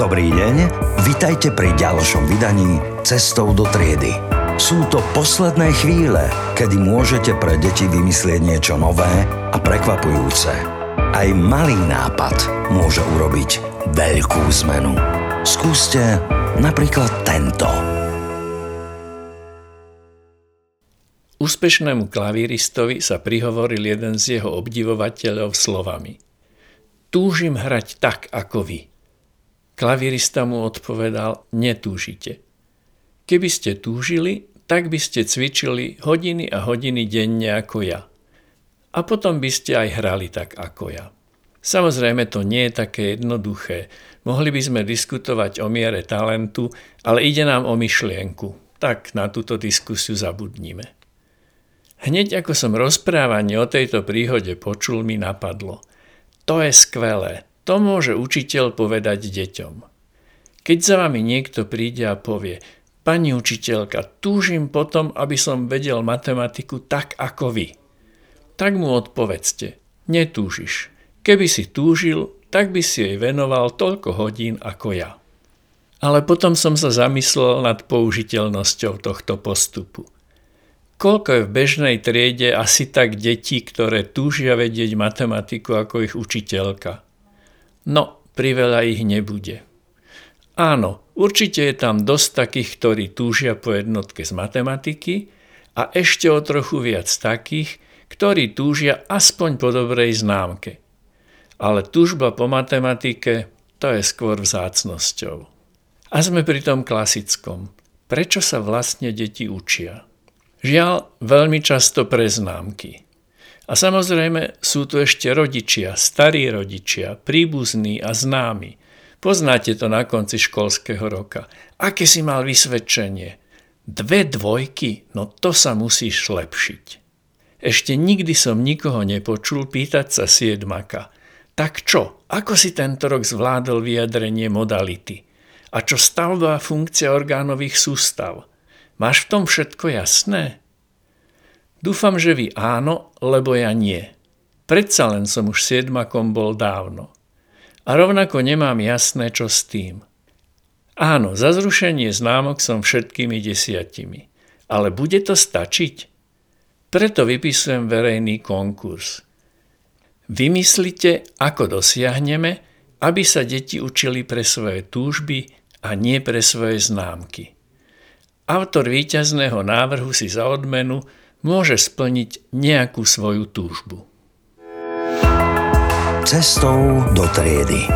Dobrý deň, vitajte pri ďalšom vydaní Cestou do triedy. Sú to posledné chvíle, kedy môžete pre deti vymyslieť niečo nové a prekvapujúce. Aj malý nápad môže urobiť veľkú zmenu. Skúste napríklad tento. Úspešnému klavíristovi sa prihovoril jeden z jeho obdivovateľov slovami. Túžim hrať tak, ako vy. Klavírista mu odpovedal, netúžite. Keby ste túžili, tak by ste cvičili hodiny a hodiny denne ako ja. A potom by ste aj hrali tak ako ja. Samozrejme to nie je také jednoduché. Mohli by sme diskutovať o miere talentu, ale ide nám o myšlienku. Tak na túto diskusiu zabudnime. Hneď ako som rozprávanie o tejto príhode počul, mi napadlo. To je skvelé, to môže učiteľ povedať deťom. Keď za vami niekto príde a povie, pani učiteľka, túžim potom, aby som vedel matematiku tak ako vy. Tak mu odpovedzte, netúžiš. Keby si túžil, tak by si jej venoval toľko hodín ako ja. Ale potom som sa zamyslel nad použiteľnosťou tohto postupu. Koľko je v bežnej triede asi tak detí, ktoré túžia vedieť matematiku ako ich učiteľka? No, priveľa ich nebude. Áno, určite je tam dosť takých, ktorí túžia po jednotke z matematiky a ešte o trochu viac takých, ktorí túžia aspoň po dobrej známke. Ale túžba po matematike to je skôr vzácnosťou. A sme pri tom klasickom. Prečo sa vlastne deti učia? Žiaľ, veľmi často pre známky. A samozrejme sú tu ešte rodičia, starí rodičia, príbuzní a známi. Poznáte to na konci školského roka. Aké si mal vysvedčenie? Dve dvojky? No to sa musíš lepšiť. Ešte nikdy som nikoho nepočul pýtať sa siedmaka. Tak čo, ako si tento rok zvládol vyjadrenie modality? A čo stavba a funkcia orgánových sústav? Máš v tom všetko jasné? Dúfam, že vy áno, lebo ja nie. Predsa len som už siedmakom bol dávno. A rovnako nemám jasné, čo s tým. Áno, za zrušenie známok som všetkými desiatimi. Ale bude to stačiť? Preto vypisujem verejný konkurs. Vymyslite, ako dosiahneme, aby sa deti učili pre svoje túžby a nie pre svoje známky. Autor víťazného návrhu si za odmenu môže splniť nejakú svoju túžbu. Cestou do triedy.